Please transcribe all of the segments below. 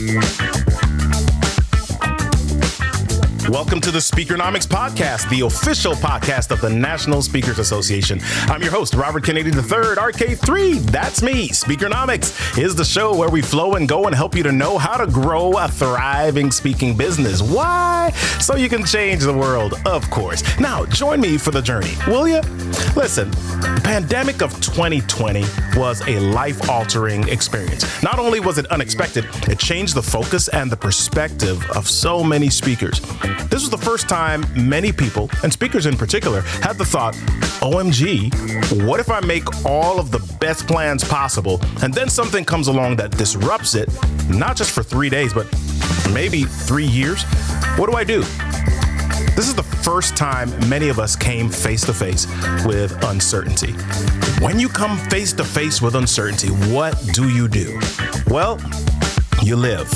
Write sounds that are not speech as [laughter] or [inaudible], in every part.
Thank you. Welcome to the Speakernomics Podcast, the official podcast of the National Speakers Association. I'm your host, Robert Kennedy III, RK3. That's me. Speakernomics is the show where we flow and go and help you to know how to grow a thriving speaking business. Why? So you can change the world, of course. Now, join me for the journey, will you? Listen, pandemic of 2020 was a life-altering experience. Not only was it unexpected, it changed the focus and the perspective of so many speakers. This was the first time many people, and speakers in particular, had the thought, OMG, what if I make all of the best plans possible and then something comes along that disrupts it, not just for three days, but maybe three years? What do I do? This is the first time many of us came face to face with uncertainty. When you come face to face with uncertainty, what do you do? Well, you live.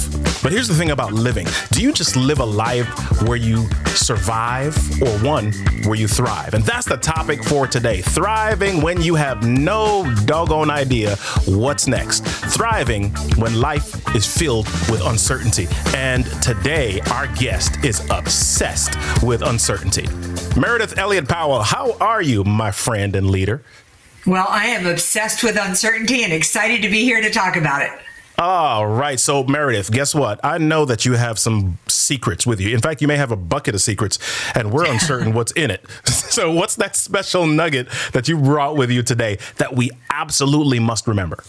But here's the thing about living do you just live a life where you survive or one where you thrive? And that's the topic for today thriving when you have no doggone idea what's next, thriving when life is filled with uncertainty. And today, our guest is obsessed with uncertainty. Meridith Elliott Powell, how are you, my friend and leader? Well, I am obsessed with uncertainty and excited to be here to talk about it. All right. So, Meridith, guess what? I know that you have some secrets with you. In fact, you may have a bucket of secrets, and we're uncertain what's in it. [laughs] So, what's that special nugget that you brought with you today that we absolutely must remember?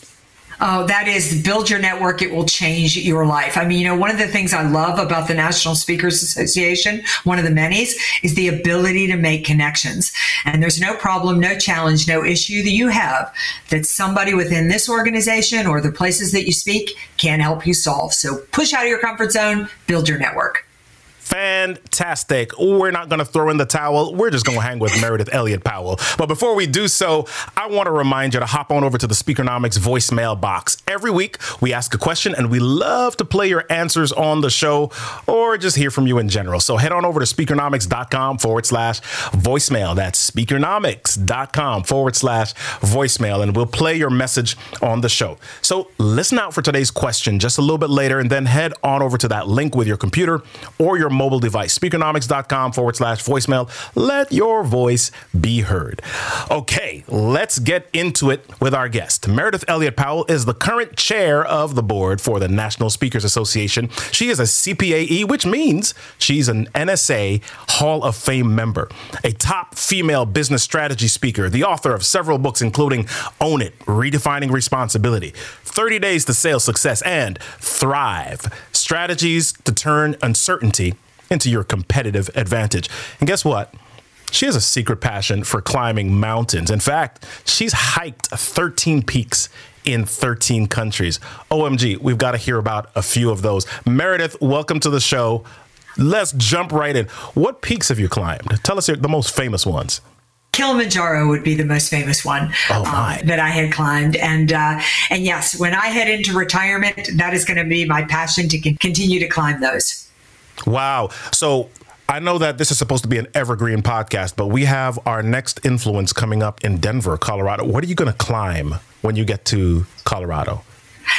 Oh, that is build your network. It will change your life. I mean, you know, one of the things I love about the National Speakers Association, one of the many's, is the ability to make connections. And there's no problem, no challenge, no issue that you have that somebody within this organization or the places that you speak can help you solve. So push out of your comfort zone, build your network. Fantastic. We're not going to throw in the towel. We're just going to hang with Meridith Elliott Powell. But before we do so, I want to remind you to hop on over to the Speakernomics voicemail box. Every week, we ask a question and we love to play your answers on the show or just hear from you in general. So head on over to speakernomics.com forward slash voicemail. That's speakernomics.com forward slash voicemail, and we'll play your message on the show. So listen out for today's question just a little bit later and then head on over to that link with your computer or your mobile device. Speakernomics.com forward slash voicemail. Let your voice be heard. Okay, let's get into it with our guest. Meridith Elliott Powell is the current chair of the board for the National Speakers Association. She is a CPAE, which means she's an NSA Hall of Fame member, a top female business strategy speaker, the author of several books, including Own It, Redefining Responsibility, 30 Days to Sales Success, and Thrive Strategies to Turn Uncertainty into your competitive advantage. And guess what? She has a secret passion for climbing mountains. In fact, she's hiked 13 peaks in 13 countries. OMG, we've got to hear about a few of those. Meridith, welcome to the show. Let's jump right in. What peaks have you climbed? Tell us the most famous ones. Kilimanjaro would be the most famous one oh um, that I had climbed, and uh, and yes, when I head into retirement, that is going to be my passion to continue to climb those. Wow. So I know that this is supposed to be an evergreen podcast, but we have our next influence coming up in Denver, Colorado. What are you going to climb when you get to Colorado?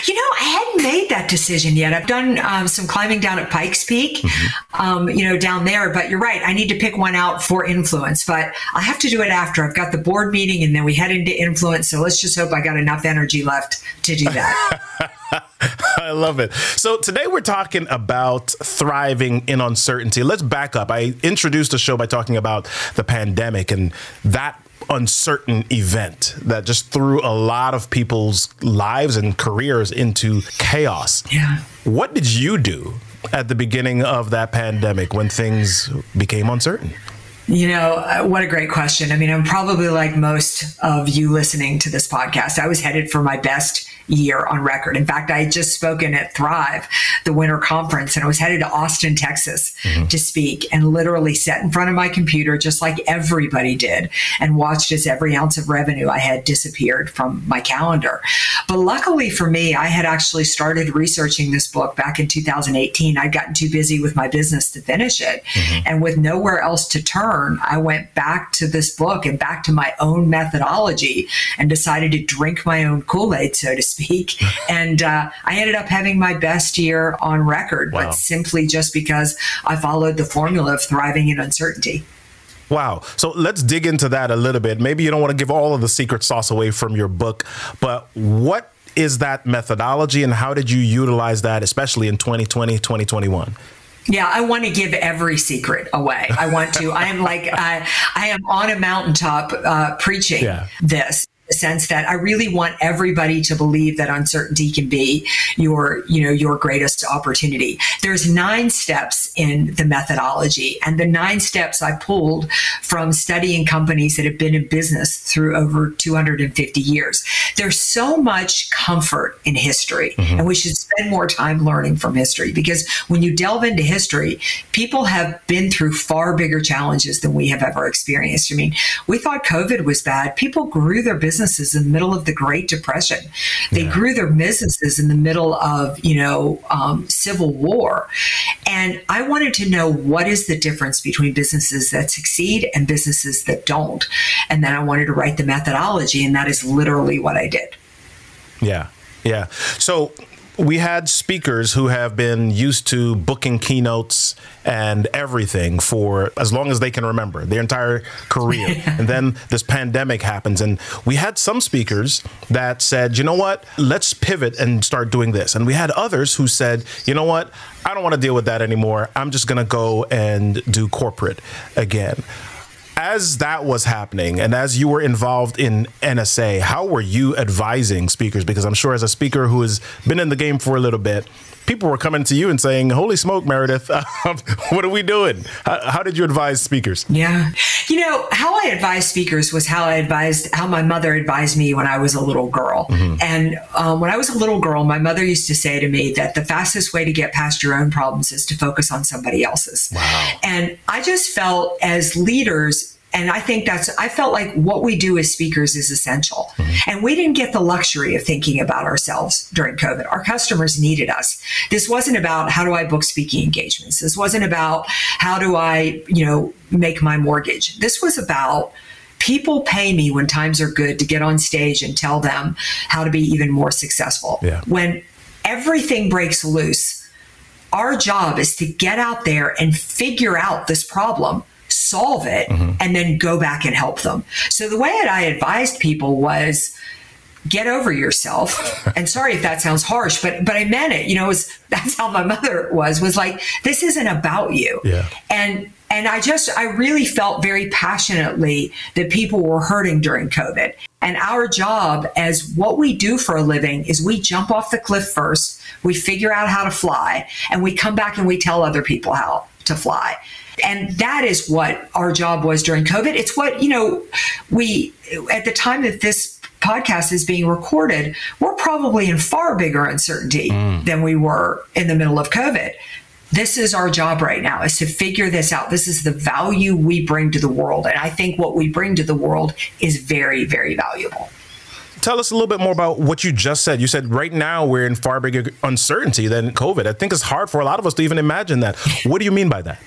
You know, I hadn't made that decision yet. I've done um, some climbing down at Pikes Peak, mm-hmm. um, you know, down there. But you're right. I need to pick one out for influence, but I have to do it after. I've got the board meeting and then we head into influence. So let's just hope I got enough energy left to do that. [laughs] [laughs] I love it. So today we're talking about thriving in uncertainty. Let's back up. I introduced the show by talking about the pandemic and that uncertain event that just threw a lot of people's lives and careers into chaos. Yeah. What did you do at the beginning of that pandemic when things became uncertain? You know, uh, what a great question. I mean, I'm probably like most of you listening to this podcast. I was headed for my best year on record. In fact, I had just spoken at Thrive, the winter conference, and I was headed to Austin, Texas mm-hmm. to speak and literally sat in front of my computer, just like everybody did, and watched as every ounce of revenue I had disappeared from my calendar. But luckily for me, I had actually started researching this book back in 2018. I'd gotten too busy with my business to finish it. Mm-hmm. And with nowhere else to turn, learn, I went back to this book and back to my own methodology and decided to drink my own Kool Aid, so to speak. [laughs] and uh, I ended up having my best year on record, wow. but simply just because I followed the formula of thriving in uncertainty. Wow. So let's dig into that a little bit. Maybe you don't want to give all of the secret sauce away from your book, but what is that methodology and how did you utilize that, especially in 2020, 2021? Yeah, I want to give every secret away. I want to. I am like I, I am on a mountaintop uh, preaching yeah. this the sense that I really want everybody to believe that uncertainty can be your, you know, your greatest opportunity. There's nine steps in the methodology and the nine steps I pulled from studying companies that have been in business through over 250 years. There's so much comfort in history mm-hmm. and we should spend more time learning from history because when you delve into history, people have been through far bigger challenges than we have ever experienced. I mean, we thought COVID was bad. People grew their business businesses in the middle of the Great Depression. They yeah. grew their businesses in the middle of, you know, um, civil war. And I wanted to know what is the difference between businesses that succeed and businesses that don't. And then I wanted to write the methodology, and that is literally what I did. Yeah. Yeah. So we had speakers who have been used to booking keynotes and everything for as long as they can remember their entire career. [laughs] and then this pandemic happens. And we had some speakers that said, you know what, let's pivot and start doing this. And we had others who said, you know what, I don't want to deal with that anymore. I'm just going to go and do corporate again as that was happening and as you were involved in NSA, how were you advising speakers? Because I'm sure as a speaker who has been in the game for a little bit, people were coming to you and saying, Holy smoke, Meridith, [laughs] what are we doing? How, how, did you advise speakers? Yeah. You know, how I advised speakers was how I advised, how my mother advised me when I was a little girl. Mm-hmm. And um, when I was a little girl, my mother used to say to me that the fastest way to get past your own problems is to focus on somebody else's. Wow. And I just felt as leaders, and I think that's, I felt like what we do as speakers is essential. Mm-hmm. And we didn't get the luxury of thinking about ourselves during COVID. Our customers needed us. This wasn't about how do I book speaking engagements. This wasn't about how do I, you know, make my mortgage. This was about, people pay me when times are good to get on stage and tell them how to be even more successful. Yeah. When everything breaks loose, our job is to get out there and figure out this problem solve it, mm-hmm. and then go back and help them. So the way that I advised people was get over yourself. [laughs] and sorry if that sounds harsh, but but I meant it. You know, it was [laughs] that's how my mother was was like this isn't about you. Yeah. And and I just I really felt very passionately that people were hurting during COVID. And our job as what we do for a living is we jump off the cliff first, we figure out how to fly, and we come back and we tell other people how to fly. And that is what our job was during COVID. It's what, you know, we, at the time that this podcast is being recorded, we're probably in far bigger uncertainty mm. than we were in the middle of COVID. This is our job right now is to figure this out. This is the value we bring to the world. And I think what we bring to the world is very, very valuable tell us a little bit more about what you just said. You said right now we're in far bigger uncertainty than COVID. I think it's hard for a lot of us to even imagine that. What do you mean by that?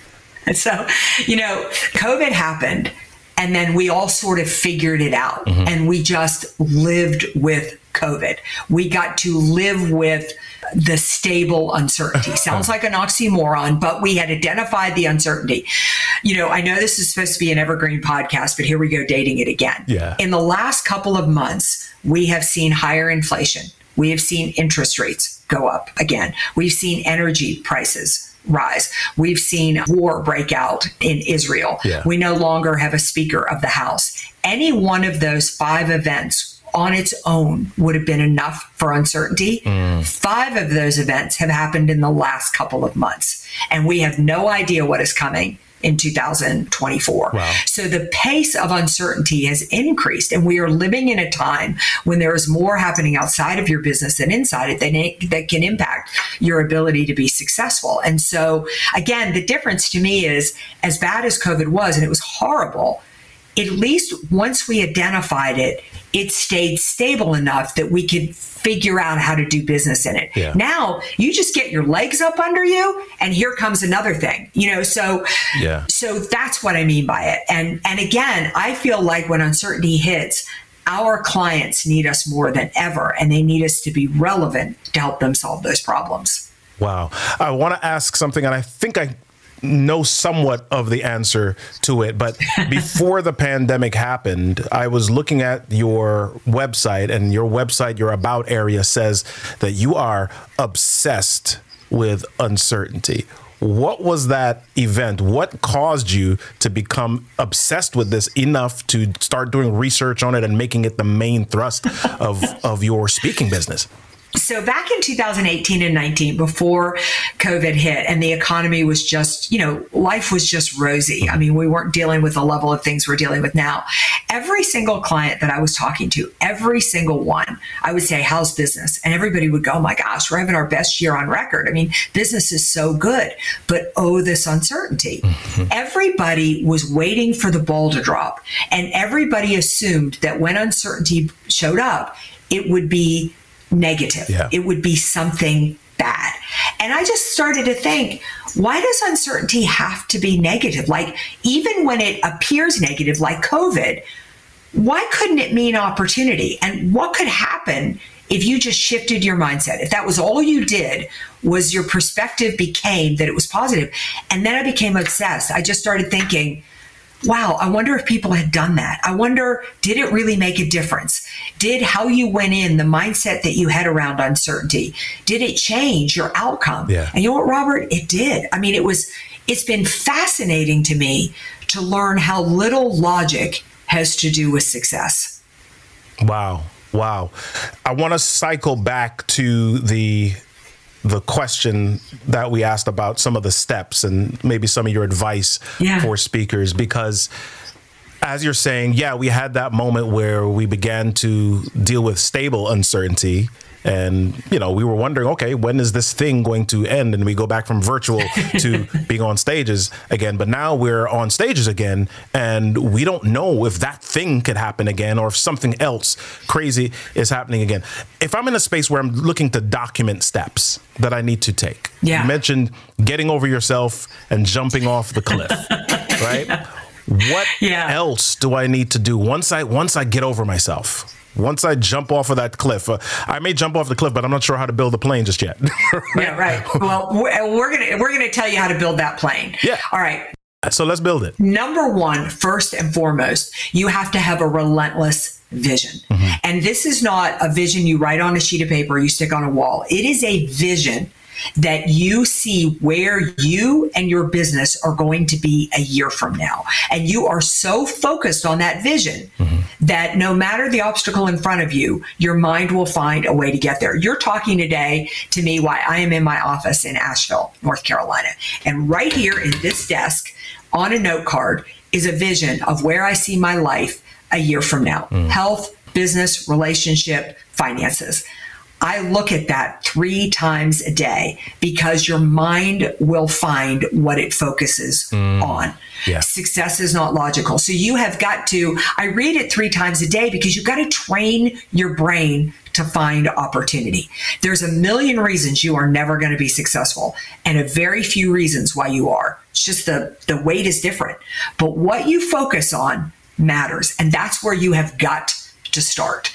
[laughs] So, you know, COVID happened and then we all sort of figured it out mm-hmm. and we just lived with COVID. We got to live with the stable uncertainty. [laughs] Sounds like an oxymoron, but we had identified the uncertainty. You know, I know this is supposed to be an evergreen podcast, but here we go dating it again. Yeah. In the last couple of months, we have seen higher inflation. We have seen interest rates go up again. We've seen energy prices rise. We've seen war break out in Israel. Yeah. We no longer have a Speaker of the House. Any one of those five events on its own would have been enough for uncertainty. Mm. Five of those events have happened in the last couple of months, and we have no idea what is coming in 2024. Wow. So the pace of uncertainty has increased, and we are living in a time when there is more happening outside of your business than inside it that, that can impact your ability to be successful. And so, again, the difference to me is as bad as COVID was, and it was horrible, at least once we identified it, it stayed stable enough that we could figure out how to do business in it. Yeah. Now you just get your legs up under you and here comes another thing. You know, so yeah. so that's what I mean by it. And and again, I feel like when uncertainty hits, our clients need us more than ever and they need us to be relevant to help them solve those problems. Wow. I want to ask something and I think I know somewhat of the answer to it. But [laughs] before the pandemic happened, I was looking at your website, and your website, your about area says that you are obsessed with uncertainty. What was that event? What caused you to become obsessed with this enough to start doing research on it and making it the main thrust of, of your speaking business? So back in 2018 and 19, before COVID hit and the economy was just, you know, life was just rosy. I mean, we weren't dealing with the level of things we're dealing with now. Every single client that I was talking to, every single one, I would say, how's business? And everybody would go, oh my gosh, we're having our best year on record. I mean, business is so good, but oh, this uncertainty. Mm-hmm. Everybody was waiting for the ball to drop. And everybody assumed that when uncertainty showed up, it would be negative. Yeah. It would be something bad. And I just started to think, why does uncertainty have to be negative? Like, even when it appears negative, like COVID, why couldn't it mean opportunity? And what could happen if you just shifted your mindset? If that was all you did, was your perspective became that it was positive. And then I became obsessed. I just started thinking, wow, I wonder if people had done that. I wonder, did it really make a difference? Did how you went in, the mindset that you had around uncertainty, did it change your outcome? Yeah. And you know what, Robert? It did. I mean, it was, it's been fascinating to me to learn how little logic has to do with success. Wow. Wow. I want to cycle back to the the question that we asked about some of the steps and maybe some of your advice yeah. for speakers because as you're saying, yeah, we had that moment where we began to deal with stable uncertainty and you know we were wondering okay when is this thing going to end? And we go back from virtual [laughs] to being on stages again. But now we're on stages again and we don't know if that thing could happen again or if something else crazy is happening again. If i'm in a space where i'm looking to document steps that i need to take yeah. you mentioned getting over yourself and jumping off the cliff [laughs] right? What yeah. else do i need to do once i once i get over myself once I jump off of that cliff, uh, I may jump off the cliff, but I'm not sure how to build a plane just yet. [laughs] right? Yeah, right. Well, we're, we're gonna we're gonna tell you how to build that plane. Yeah. All right. So let's build it. Number one, first and foremost, you have to have a relentless vision. Mm-hmm. And this is not a vision you write on a sheet of paper, you stick on a wall. It is a vision that you see where you and your business are going to be a year from now. And you are so focused on that vision mm-hmm. that no matter the obstacle in front of you, your mind will find a way to get there. You're talking today to me why I am in my office in Asheville, North Carolina. And right here in this desk on a note card is a vision of where I see my life a year from now. Mm. Health, business, relationship, finances. I look at that three times a day because your mind will find what it focuses mm. on. Yeah. Success is not logical. So you have got to, I read it three times a day because you've got to train your brain to find opportunity. There's a million reasons you are never going to be successful and a very few reasons why you are. It's just the, the weight is different. But what you focus on matters. And that's where you have got to start.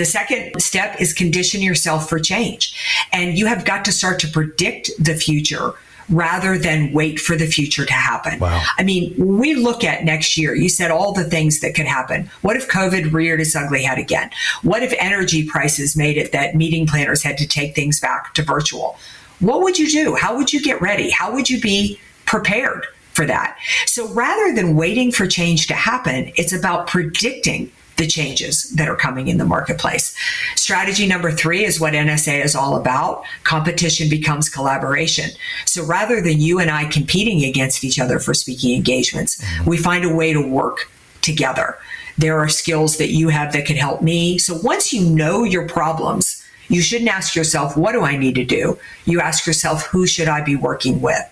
The second step is condition yourself for change. And you have got to start to predict the future rather than wait for the future to happen. Wow. I mean, we look at next year, you said all the things that could happen. What if COVID reared its ugly head again? What if energy prices made it that meeting planners had to take things back to virtual? What would you do? How would you get ready? How would you be prepared for that? So rather than waiting for change to happen, it's about predicting the changes that are coming in the marketplace. Strategy number three is what NSA is all about. Competition becomes collaboration. So rather than you and I competing against each other for speaking engagements, we find a way to work together. There are skills that you have that can help me. So once you know your problems, you shouldn't ask yourself, what do I need to do? You ask yourself, who should I be working with?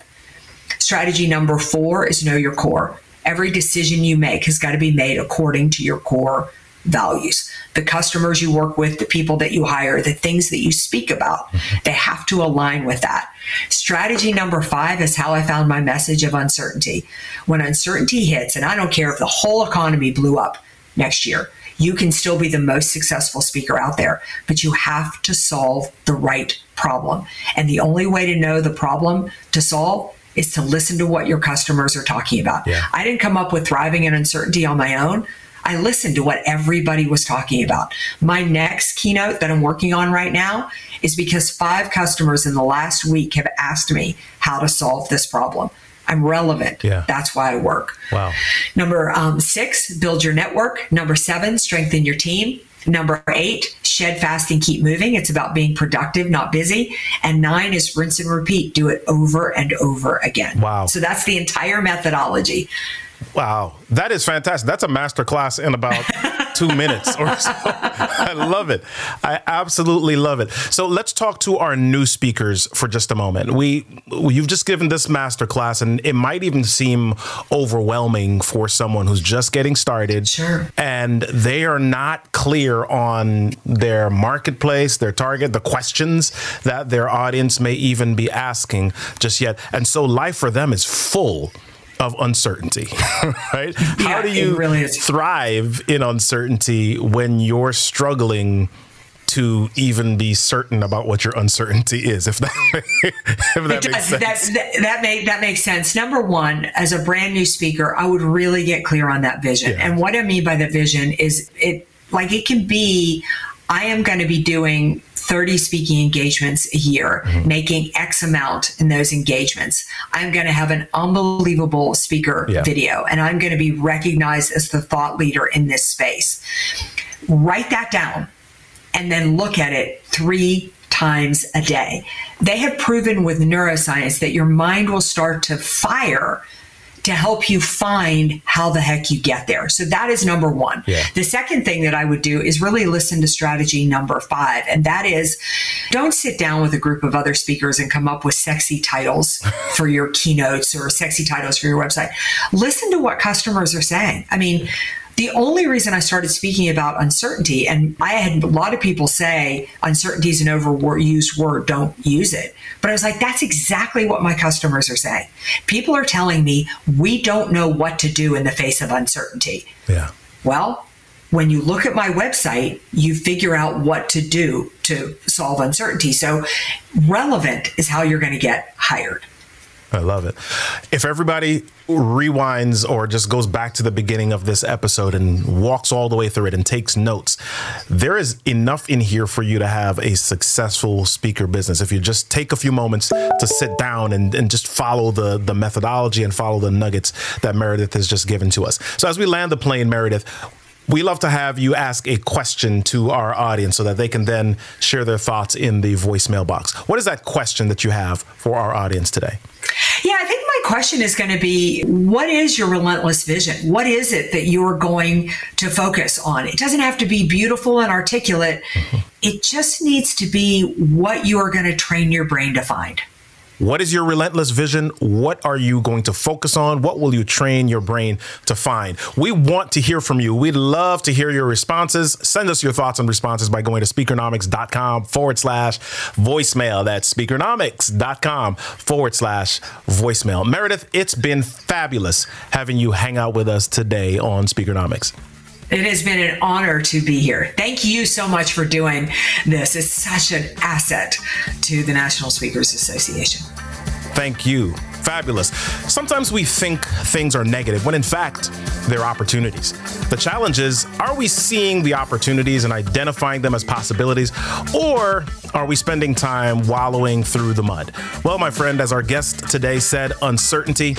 Strategy number four is know your core every decision you make has got to be made according to your core values. The customers you work with, the people that you hire, the things that you speak about, mm-hmm. they have to align with that. Strategy number five is how I found my message of uncertainty. When uncertainty hits, and I don't care if the whole economy blew up next year, you can still be the most successful speaker out there, but you have to solve the right problem. And the only way to know the problem to solve is to listen to what your customers are talking about. Yeah. I didn't come up with thriving in uncertainty on my own. I listened to what everybody was talking about. My next keynote that I'm working on right now is because five customers in the last week have asked me how to solve this problem. I'm relevant. Yeah. That's why I work. Wow. Number um, six, build your network. Number seven, strengthen your team. Number eight, shed fast and keep moving. It's about being productive, not busy. And nine is rinse and repeat. Do it over and over again. Wow. So that's the entire methodology. Wow, that is fantastic. That's a master class in about [laughs] two minutes or so. I love it. I absolutely love it. So let's talk to our new speakers for just a moment. We you've just given this master class, and it might even seem overwhelming for someone who's just getting started. Sure. And they are not clear on their marketplace, their target, the questions that their audience may even be asking just yet. And so life for them is full of uncertainty, [laughs] right? Yeah, How do you really thrive in uncertainty when you're struggling to even be certain about what your uncertainty is? If that, [laughs] if that makes sense. That, that, that, make, that makes sense. Number one, as a brand new speaker, I would really get clear on that vision. Yeah. And what I mean by the vision is it like it can be I am going to be doing 30 speaking engagements a year, mm-hmm. making X amount in those engagements. I'm going to have an unbelievable speaker yeah. video and I'm going to be recognized as the thought leader in this space. Write that down and then look at it three times a day. They have proven with neuroscience that your mind will start to fire to help you find how the heck you get there. So that is number one. Yeah. The second thing that I would do is really listen to strategy number five. And that is don't sit down with a group of other speakers and come up with sexy titles [laughs] for your keynotes or sexy titles for your website. Listen to what customers are saying. I mean, the only reason I started speaking about uncertainty, and I had a lot of people say uncertainty is an overused word, don't use it. But I was like, that's exactly what my customers are saying. People are telling me we don't know what to do in the face of uncertainty. Yeah. Well, when you look at my website, you figure out what to do to solve uncertainty. So, relevant is how you're going to get hired. I love it. If everybody rewinds or just goes back to the beginning of this episode and walks all the way through it and takes notes, there is enough in here for you to have a successful speaker business. If you just take a few moments to sit down and, and just follow the, the methodology and follow the nuggets that Meridith has just given to us. So as we land the plane, Meridith, we love to have you ask a question to our audience so that they can then share their thoughts in the voicemail box. What is that question that you have for our audience today? Yeah, I think my question is going to be what is your relentless vision? What is it that you're going to focus on? It doesn't have to be beautiful and articulate, mm-hmm. it just needs to be what you are going to train your brain to find. What is your relentless vision? What are you going to focus on? What will you train your brain to find? We want to hear from you. We'd love to hear your responses. Send us your thoughts and responses by going to speakernomics.com forward slash voicemail. That's speakernomics.com forward slash voicemail. Meridith, it's been fabulous having you hang out with us today on Speakernomics. It has been an honor to be here. Thank you so much for doing this. It's such an asset to the National Speakers Association. Thank you. Fabulous. Sometimes we think things are negative when in fact they're opportunities. The challenge is are we seeing the opportunities and identifying them as possibilities, or are we spending time wallowing through the mud? Well, my friend, as our guest today said, uncertainty,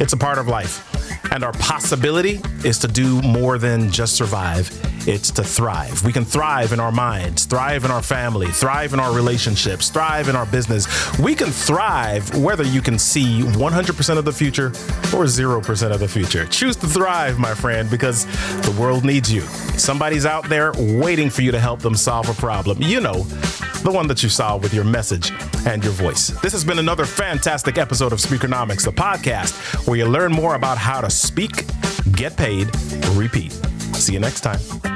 it's a part of life. And our possibility is to do more than just survive, it's to thrive. We can thrive in our minds, thrive in our family, thrive in our relationships, thrive in our business. We can thrive whether you can see 100% of the future or 0% of the future. Choose to thrive, my friend, because the world needs you. Somebody's out there waiting for you to help them solve a problem. You know, the one that you saw with your message and your voice. This has been another fantastic episode of Speakernomics, the podcast where you learn more about how to speak Get paid, repeat. See you next time.